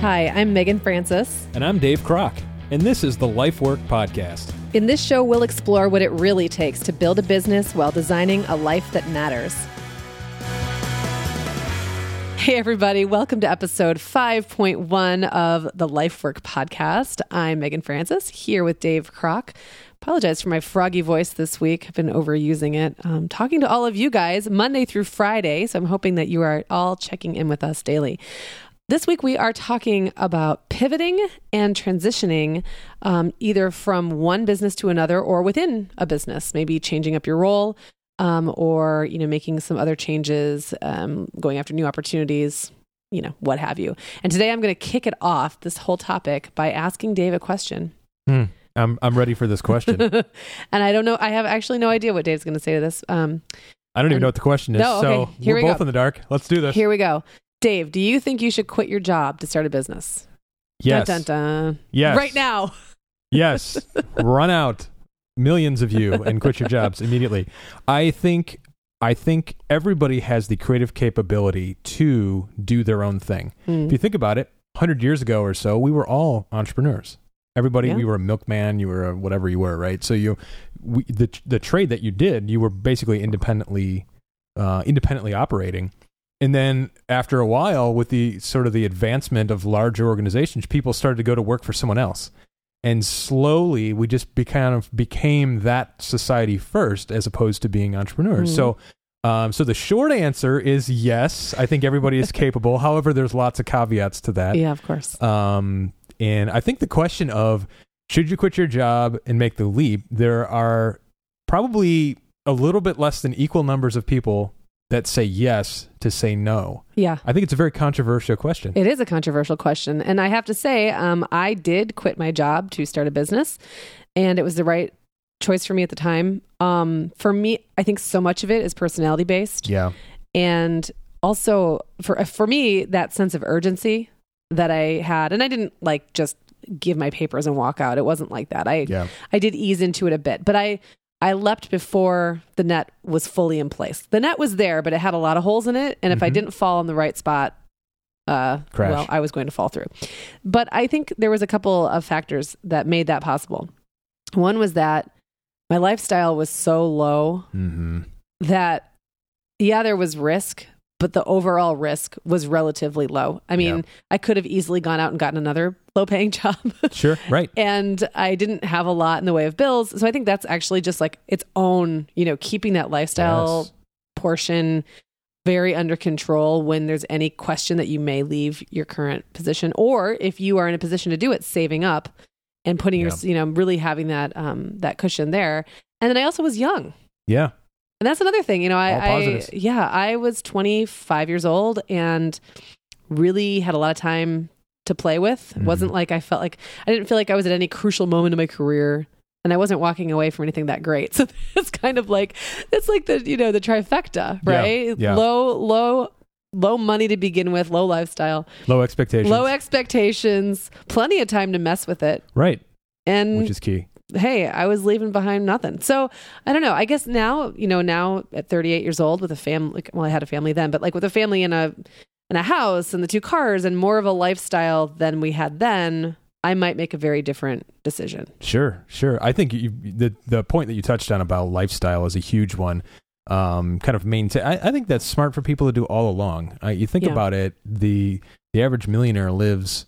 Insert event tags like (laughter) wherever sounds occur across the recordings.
Hi, I'm Megan Francis. And I'm Dave Kroc, and this is the Life Work Podcast. In this show, we'll explore what it really takes to build a business while designing a life that matters. Hey, everybody, welcome to episode 5.1 of the Life Work Podcast. I'm Megan Francis here with Dave Kroc. Apologize for my froggy voice this week. I've been overusing it. Um, talking to all of you guys Monday through Friday. So I'm hoping that you are all checking in with us daily. This week, we are talking about pivoting and transitioning um, either from one business to another or within a business, maybe changing up your role um, or you know making some other changes, um, going after new opportunities, you know, what have you. And today, I'm going to kick it off this whole topic by asking Dave a question. Hmm. I'm I'm ready for this question. (laughs) and I don't know. I have actually no idea what Dave's going to say to this. Um, I don't even know what the question is. No, okay. So Here we're we both go. in the dark. Let's do this. here we go. Dave, do you think you should quit your job to start a business? yes. Dun, dun, dun. Yes. Right now. yes. (laughs) Run out millions of you and quit your jobs immediately. I think I think everybody has the creative capability to do their own thing. Mm. If you think about it, 100 years ago or so, we were all entrepreneurs. Everybody, Yeah. we were a milkman, you were a whatever you were, right? So you, we, the the trade that you did, you were basically independently, uh, independently operating. And then after a while, with the sort of the advancement of larger organizations, people started to go to work for someone else. And slowly, we just be kind of became that society first, as opposed to being entrepreneurs. Mhm. So, um, so the short answer is yes. I think everybody is (laughs) capable. However, there's lots of caveats to that. Yeah, of course. Um, and I think the question of should you quit your job and make the leap, there are probably a little bit less than equal numbers of people that say yes to say no. Yeah. I think it's a very controversial question. It is a controversial question. And I have to say, um, I did quit my job to start a business, and it was the right choice for me at the time. Um, for me, I think so much of it is personality based. yeah. And also, for, for me, that sense of urgency that I had, and I didn't like just give my papers and walk out. It wasn't like that. I, Yeah. I did ease into it a bit, but I I leapt before the net was fully in place. The net was there, but it had a lot of holes in it, and if I Mhm. didn't fall in the right spot, uh, Crash. well, I was going to fall through. But I think there was a couple of factors that made that possible. One was that my lifestyle was so low Mm-hmm. that yeah, there was risk, but the overall risk was relatively low. I mean, Yeah. I could have easily gone out and gotten another low paying (laughs) job. Sure. Right. and I didn't have a lot in the way of bills. So I think that's actually just like its own, you know, keeping that lifestyle Yes. portion very under control when there's any question that you may leave your current position or if you are in a position to do it saving up and putting your you know really having that um that cushion there and then i also was young Yeah. And that's another thing you know i, I yeah i was 25 years old and really had a lot of time to play with it Mhm. wasn't like i felt like i didn't feel like i was at any crucial moment in my career and i wasn't walking away from anything that great (laughs) so it's kind of like it's like the you know the trifecta Yeah, right yeah. low low low money to begin with low lifestyle Low expectations. low expectations plenty of time to mess with it right. and Which is key. Hey, I was leaving behind nothing. So I don't know. I guess now, you know, now at 38 years old with a family, well, I had a family then, but like with a family in a in a house and the two cars and more of a lifestyle than we had then, I might make a very different decision. Sure, sure. I think you, the the point that you touched on about lifestyle is a huge one. Um, kind of maintain. I, I think that's smart for people to do all along. Uh, you think Yeah. about it, the the average millionaire lives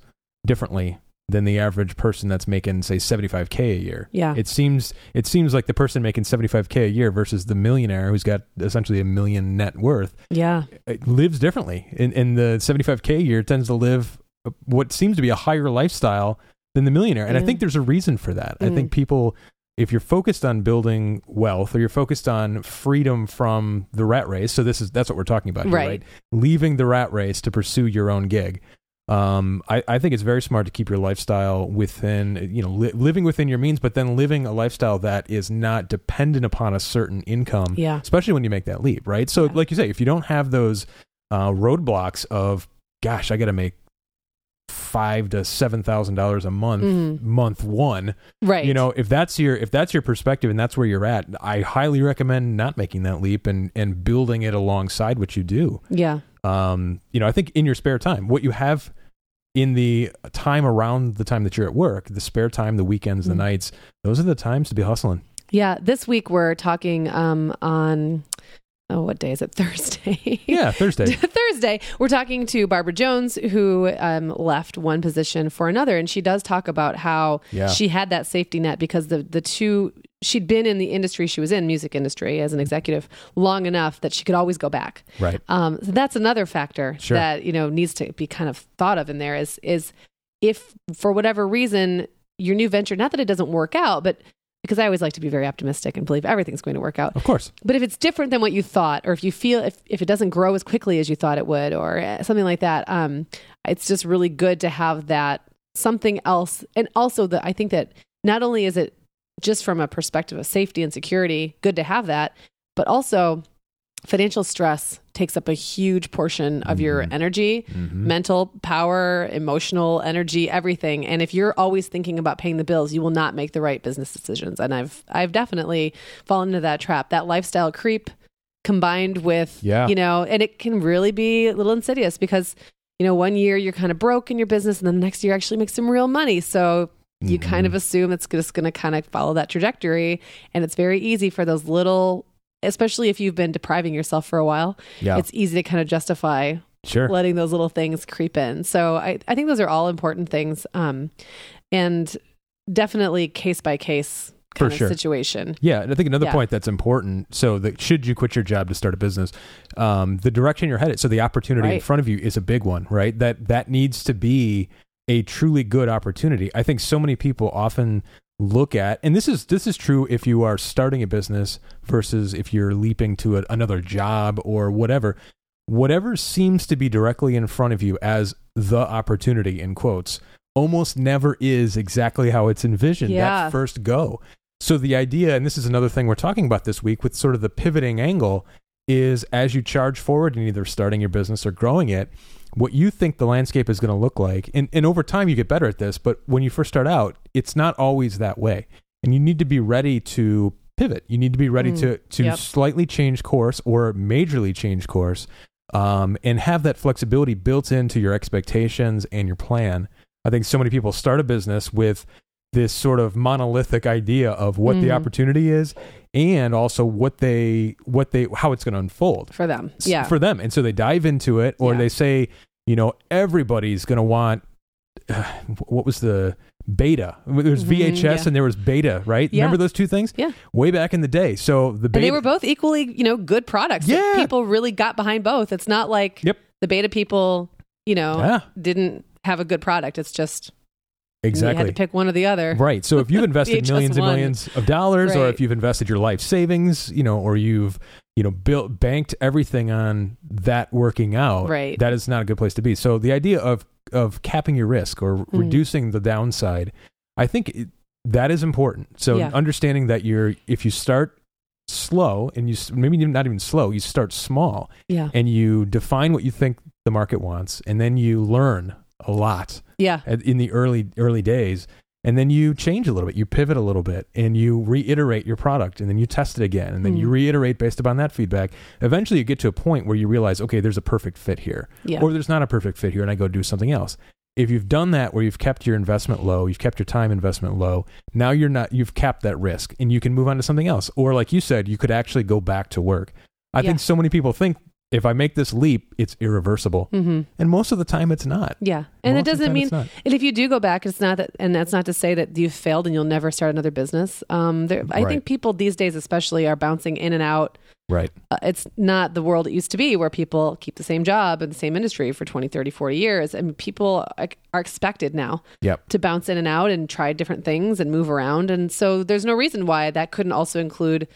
differently than the average person that's making say 75k a year. Yeah. It seems it seems like the person making 75k a year versus the millionaire who's got essentially a million net worth Yeah. lives differently. And, and the 75k a year tends to live what seems to be a higher lifestyle than the millionaire. And I think there's a reason for that. I Mm. think people, if you're focused on building wealth or you're focused on freedom from the rat race, so this is that's what we're talking about, here, Right. right? Leaving the rat race to pursue your own gig. Um, I, I think it's very smart to keep your lifestyle within, you know, li- living within your means, but then living a lifestyle that is not dependent upon a certain income Yeah. especially when you make that leap, right? So, Yeah. like you say, if you don't have those uh, roadblocks of, gosh, I got to make five to seven thousand dollars a month, Mhm. month one. Right. You know, if that's your if that's your perspective and that's where you're at, I highly recommend not making that leap and and building it alongside what you do. Yeah. Um, you know, I think in your spare time, what you have in the time around the time that you're at work, the spare time, the weekends, the Mhm. nights, those are the times to be hustling. Yeah, this week we're talking um, on oh, what day is it? (laughs) Thursday. Yeah, Thursday. (laughs) Thursday, we're talking to Barbara Jones, who um, left one position for another, and she does talk about how Yeah. she had that safety net because the the two she'd been in the industry she was in, music industry, as an executive long enough that she could always go back. right. Um, so that's another factor Sure. that you know needs to be kind of thought of in there. Is is if for whatever reason your new venture, not that it doesn't work out, but because I always like to be very optimistic and believe everything's going to work out. Of course. But if it's different than what you thought, or if you feel if, if it doesn't grow as quickly as you thought it would, or uh, something like that, um, it's just really good to have that something else. And also, the I think that not only is it just from a perspective of safety and security, good to have that, but also financial stress takes up a huge portion of your Mhm. energy Mhm. mental power, emotional energy, everything. And if you're always thinking about paying the bills, you will not make the right business decisions. And I've I've definitely fallen into that trap. That lifestyle creep combined with Yeah. you know, and it can really be a little insidious because you know, one year you're kind of broke in your business and then the next year actually make some real money. So you kind of Mhm. assume it's just going to kind of follow that trajectory and it's very easy for those little especially if you've been depriving yourself for a while Yeah. it's easy to kind of justify sure. letting those little things creep in. So I, I think those are all important things. Um, and definitely case by case For kind of sure. situation. Yeah, and I think another Yeah. point that's important. So, that should you quit your job to start a business, um, the direction you're headed. So, the opportunity in front of you is a big one, right? That that needs to be a truly good opportunity. I think so many people often look at, and this is this is true if you are starting a business versus if you're leaping to a, another job or whatever. Whatever seems to be directly in front of you as the opportunity in quotes almost never is exactly how it's envisioned Yeah. that first go. So the idea, and this is another thing we're talking about this week with sort of the pivoting angle, is as you charge forward in either starting your business or growing it, what you think the landscape is going to look like. And, and over time, you get better at this. But when you first start out, it's not always that way. And you need to be ready to pivot. You need to be ready Mm, to, to yep. slightly change course or majorly change course um, and have that flexibility built into your expectations and your plan. I think so many people start a business with this sort of monolithic idea of what the Mhm. opportunity is and also what they what they how it's going to unfold For them. Yeah. for them and so they dive into it or Yeah. they say you know everybody's going to want (sighs) what was the beta there was vhs yeah. and there was beta right Yeah. remember those two things Yeah. way back in the day so the and they were both equally, you know, good products. Yeah. People really got behind both. It's not like Yep. the beta people, you know, didn't have a good product. It's just you exactly had to pick one or the other. Right. So if you've (laughs) invested millions and millions of dollars, or if you've invested your life savings, you know, or you've you know built banked everything on that working out, Right. that is not a good place to be. So the idea of of capping your risk or Mm. reducing the downside, I think it, that is important. So Yeah. understanding that you're if you start slow and you maybe not even slow, you start small Yeah. and you define what you think the market wants, and then you learn a lot Yeah. at- in the early early days and then you change a little bit you pivot a little bit and you reiterate your product and then you test it again and then you Mm. reiterate based upon that feedback eventually you get to a point where you realize okay there's a perfect fit here Yeah. or there's not a perfect fit here and i go do something else if you've done that where you've kept your investment low you've kept your time investment low now you're not you've capped that risk and you can move on to something else or like you said you could actually go back to work i Yeah. think so many people think if i make this leap it's irreversible hmm and most of the time it's not Yeah. And Most it doesn't mean. And if you do go back, it's not that, and that's not to say that you've failed and you'll never start another business. Um, there, I Right. think people these days, especially, are bouncing in and out. right Uh, it's not the world it used to be where people keep the same job in the same industry for 20, 30, 40 years. And people are are expected now Yep. to bounce in and out and try different things and move around. And so there's no reason why that couldn't also include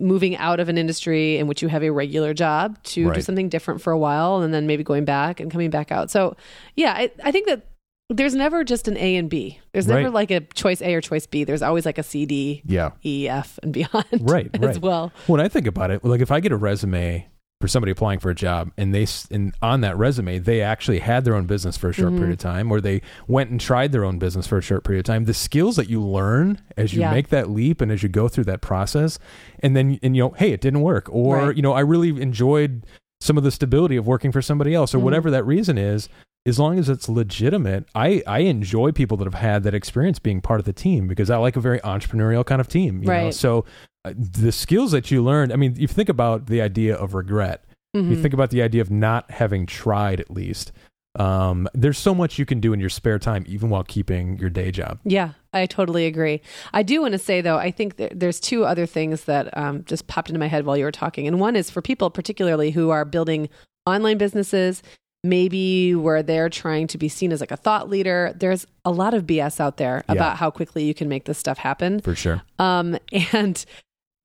moving out of an industry in which you have a regular job to do something different for a while and then maybe going back and coming back out. So, yeah, I, I think that there's never just an A and B. There's never Right. like a choice A or choice B. There's always like a C, D, yeah E, F, and beyond Right, (laughs) as right. well. When I think about it, like if I get a resume for somebody applying for a job and they s- and on that resume they actually had their own business for a short Mhm. period of time or they went and tried their own business for a short period of time, the skills that you learn as you Yeah. make that leap and as you go through that process and then and you know, hey, it didn't work or Right. you know, I really enjoyed some of the stability of working for somebody else or Mhm. whatever that reason is, as long as it's legitimate, I, I enjoy people that have had that experience being part of the team because I like a very entrepreneurial kind of team. You Know? Right. So uh, the skills that you learn, I mean, you think about the idea of regret, you Mhm. think about the idea of not having tried at least. Um, there's so much you can do in your spare time, even while keeping your day job. Yeah, I totally agree. I do want to say though, I think there, there's two other things that um, just popped into my head while you were talking, and one is for people particularly who are building online businesses, maybe where they're trying to be seen as like a thought leader. There's a lot of BS out there Yeah. about how quickly you can make this stuff happen, For sure. um, (laughs) and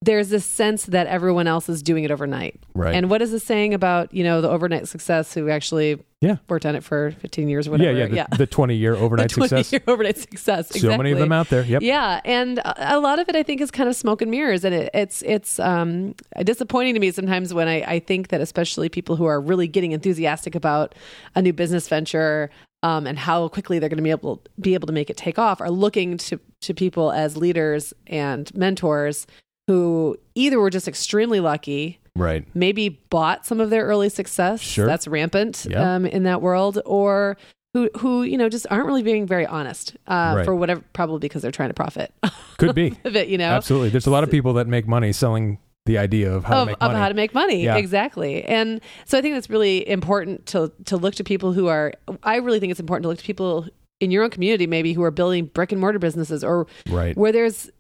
there's this sense that everyone else is doing it overnight. Right. And what is the saying about you know the overnight success who actually Yeah. worked on it for 15 years or yeah, whatever? yeah. The, the 20 year (laughs) overnight The 20 success. year (laughs) overnight success. So many of them out there. Yep. Yeah, and a a lot of it I think is kind of smoke and mirrors, and it, it's it's um, disappointing to me sometimes when I, I think that especially people who are really getting enthusiastic about a new business venture um, and how quickly they're going to be able be able to make it take off are looking to to people as leaders and mentors who either were just extremely lucky Right. maybe bought some of their early success. Sure. That's rampant Yeah. um, in that world, or who who you know just aren't really being very honest uh, Right. for whatever, probably because they're trying to profit Could be. (laughs) of it. You know, Absolutely. There's a lot of people that make money selling the idea of how of, to make of money. how to make money Yeah. exactly and so i think that's really important to to look to people who are i really think it's important to look to people in your own community maybe who are building brick and mortar businesses or right. where there's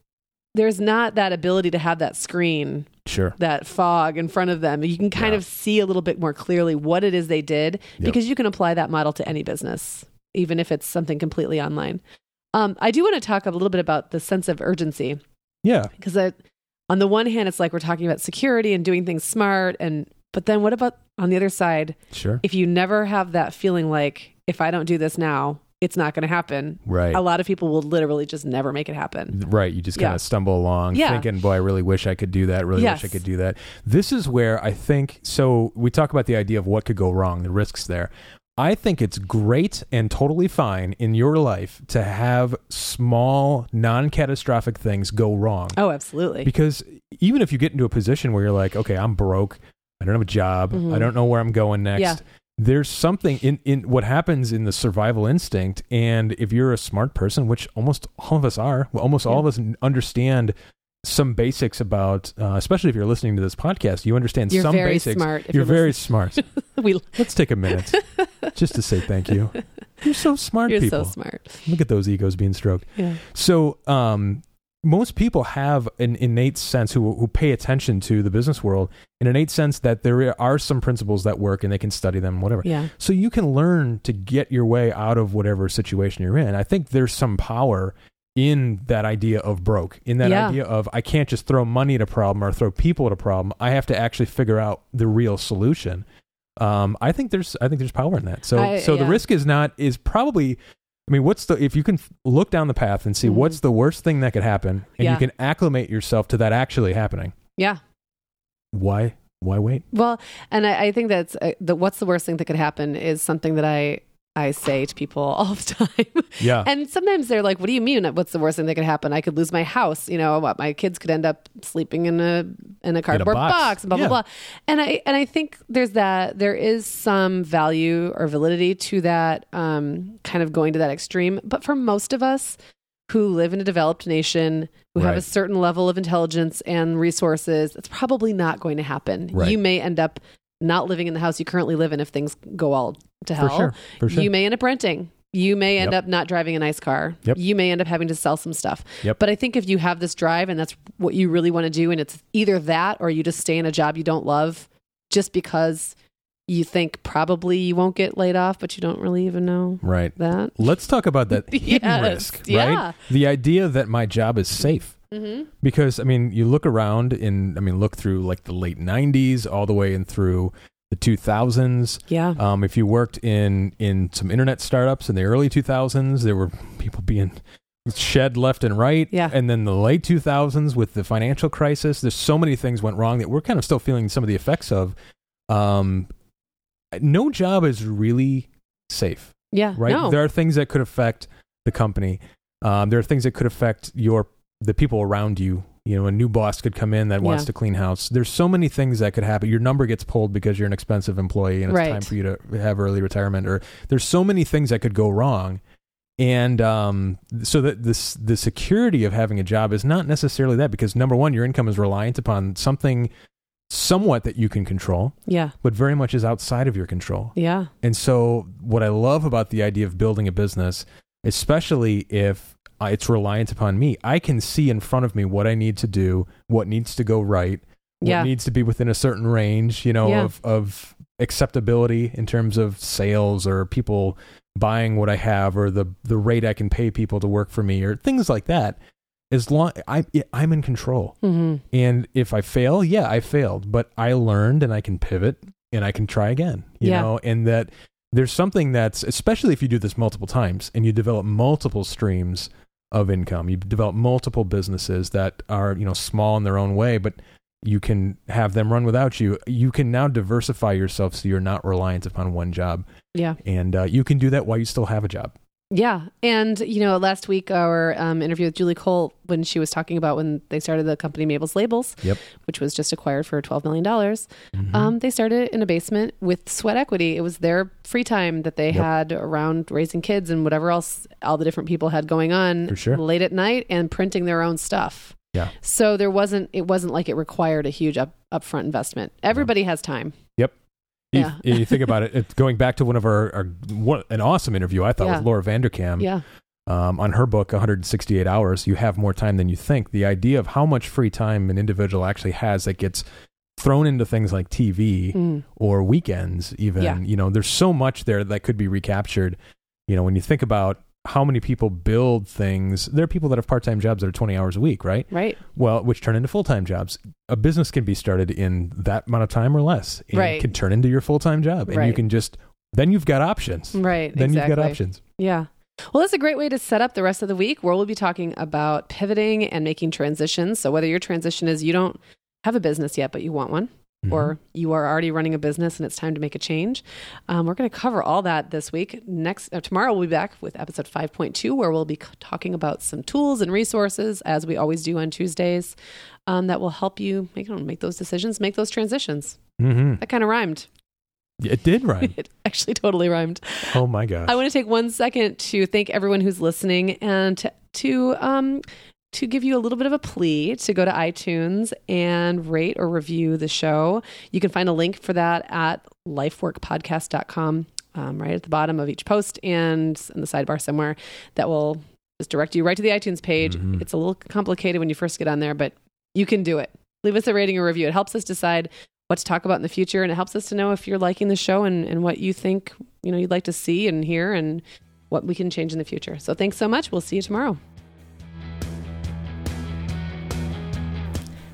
there's not that ability to have that screen Sure. that fog in front of them you can kind Yeah. of see a little bit more clearly what it is they did Yep. because you can apply that model to any business even if it's something completely online um, i do want to talk a little bit about the sense of urgency Yeah. because on the one hand it's like we're talking about security and doing things smart and but then what about on the other side Sure. if you never have that feeling like if i don't do this now it's not going to happen Right. a lot of people will literally just never make it happen Right. You just kind Yeah. of stumble along Yeah. thinking, boy, I really wish I could do that. Really Yes. wish I could do that. This is where I think, so we talk about the idea of what could go wrong, the risks there. I think it's great and totally fine in your life to have small, non catastrophic things go wrong. oh absolutely Because even if you get into a position where you're like, okay, I'm broke, I don't have a job, Mhm. I don't know where I'm going next. Yeah. There's something in, in what happens in the survival instinct. And if you're a smart person, which almost all of us are, well, almost all of us understand some basics about, uh, especially if you're listening to this podcast, you understand you're some very basics. smart You're, you're, very smart. (laughs) we, Let's take a minute (laughs) just to say thank you. You're so smart, you're people. so smart Look at those egos being stroked. yeah So, um, most people have an innate sense who who pay attention to the business world, an innate sense that there are some principles that work and they can study them, whatever. yeah So you can learn to get your way out of whatever situation you're in. I think there's some power in that idea of broke, in that Yeah. idea of I can't just throw money at a problem or throw people at a problem. I have to actually figure out the real solution. Um, I think there's I think there's power in that. So I- so the risk is not is probably I mean, what's the if you can look down the path and see Mhm. what's the worst thing that could happen, and Yeah. you can acclimate yourself to that actually happening. yeah Why why wait? Well, and I, I think that's uh, the what's the worst thing that could happen is something that I I say to people (laughs) all the time. Yeah, and sometimes they're like, "What do you mean? What's the worst thing that could happen? I could lose my house. You know, what my kids could end up sleeping in a in a cardboard box. box. and blah Yeah. blah blah." And I and I think there's that there is some value or validity to that um, kind of going to that extreme. But for most of us who live in a developed nation who have a certain level of intelligence and resources, it's probably not going to happen. Right. You may end up not living in the house you currently live in if things go all to hell. for sure, for sure. You may end up renting. You may end Yep. up not driving a nice car. Yep. You may end up having to sell some stuff. Yep. But I think if you have this drive and that's what you really want to do, and it's either that or you just stay in a job you don't love just because you think probably you won't get laid off, but you don't really even know right. that. Let's talk about that (laughs) hidden Yes, risk, yeah. right? The idea that my job is safe. Mm-hmm. Because I mean, you look around in I mean, look through like the late '90s all the way in through the 2000s. Yeah. Um, if you worked in in some internet startups in the early 2000s, there were people being shed left and right. Yeah. And then the late 2000s with the financial crisis, there's so many things went wrong that we're kind of still feeling some of the effects of. Um, no job is really safe yeah. right? No. There are things that could affect the company. Um, there are things that could affect your the people around you. You know, a new boss could come in that wants Yeah. to clean house. There's so many things that could happen. Your number gets pulled because you're an expensive employee and it's Right. time for you to have early retirement. Or there's so many things that could go wrong. And um, so that this the security of having a job is not necessarily that because number one, your income is reliant upon something somewhat that you can control, Yeah. but very much is outside of your control. Yeah. And so, what I love about the idea of building a business, especially if it's reliant upon me, I can see in front of me what I need to do, what needs to go right, what Yeah. needs to be within a certain range, you know, Yeah. of, of acceptability in terms of sales or people buying what I have or the, the rate I can pay people to work for me or things like that. As long I, I'm in control. hmm And if I fail, yeah, I failed, but I learned and I can pivot and I can try again, you Yeah. know, and that there's something that's, especially if you do this multiple times and you develop multiple streams of income, you develop multiple businesses that are, you know, small in their own way, but you can have them run without you. You can now diversify yourself so you're not reliant upon one job. Yeah. And uh, you can do that while you still have a job. Yeah. And, you know, last week, our um, interview with Julie Cole, when she was talking about when they started the company Mabel's Labels, Yep. which was just acquired for $12 million, Mhm. um, they started in a basement with sweat equity. It was their free time that they Yep. had around raising kids and whatever else all the different people had going on sure. late at night and printing their own stuff. Yeah. So there wasn't, it wasn't like it required a huge up, upfront investment. Everybody has time. You- Yeah. You, think about it, it's going back to one of our, our what, an awesome interview I thought Yeah. with Laura Vanderkam Yeah. um, on her book 168 Hours. You have more time than you think. The idea of how much free time an individual actually has that gets thrown into things like TV Mm. or weekends, even. Yeah. You know, there's so much there that could be recaptured. You know, when you think about how many people build things, there are people that have part time jobs that are 20 hours a week, right? Right. Well, which turn into full time jobs. A business can be started in that amount of time or less, and Right. can turn into your full time job, and you can just then you've got options. Right. Then exactly. you've got options. Yeah. Well, that's a great way to set up the rest of the week where we'll be talking about pivoting and making transitions. So, whether your transition is you don't have a business yet, but you want one, Mm-hmm. or you are already running a business and it's time to make a change, um, we're going to cover all that this week. Next, uh, tomorrow, we'll be back with episode 5.2, where we'll be c- talking about some tools and resources, as we always do on Tuesdays, um, that will help you make, make those decisions, make those transitions. hmm That kind of rhymed. It did rhyme. (laughs) It actually totally rhymed. oh my gosh. I want to take one second to thank everyone who's listening and to, to um to give you a little bit of a plea to go to iTunes and rate or review the show. You can find a link for that at lifeworkpodcast.com um, right at the bottom of each post and in the sidebar somewhere that will just direct you right to the iTunes page. Mhm. It's a little complicated when you first get on there, but you can do it. Leave us a rating or review. It helps us decide what to talk about in the future and it helps us to know if you're liking the show and, and what you think you know you'd like to see and hear and what we can change in the future so thanks so much we'll see you tomorrow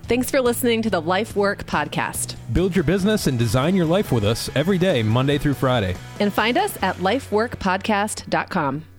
thanks for listening to the life work podcast Build your business and design your life with us every day, Monday through Friday. and find us at lifeworkpodcast.com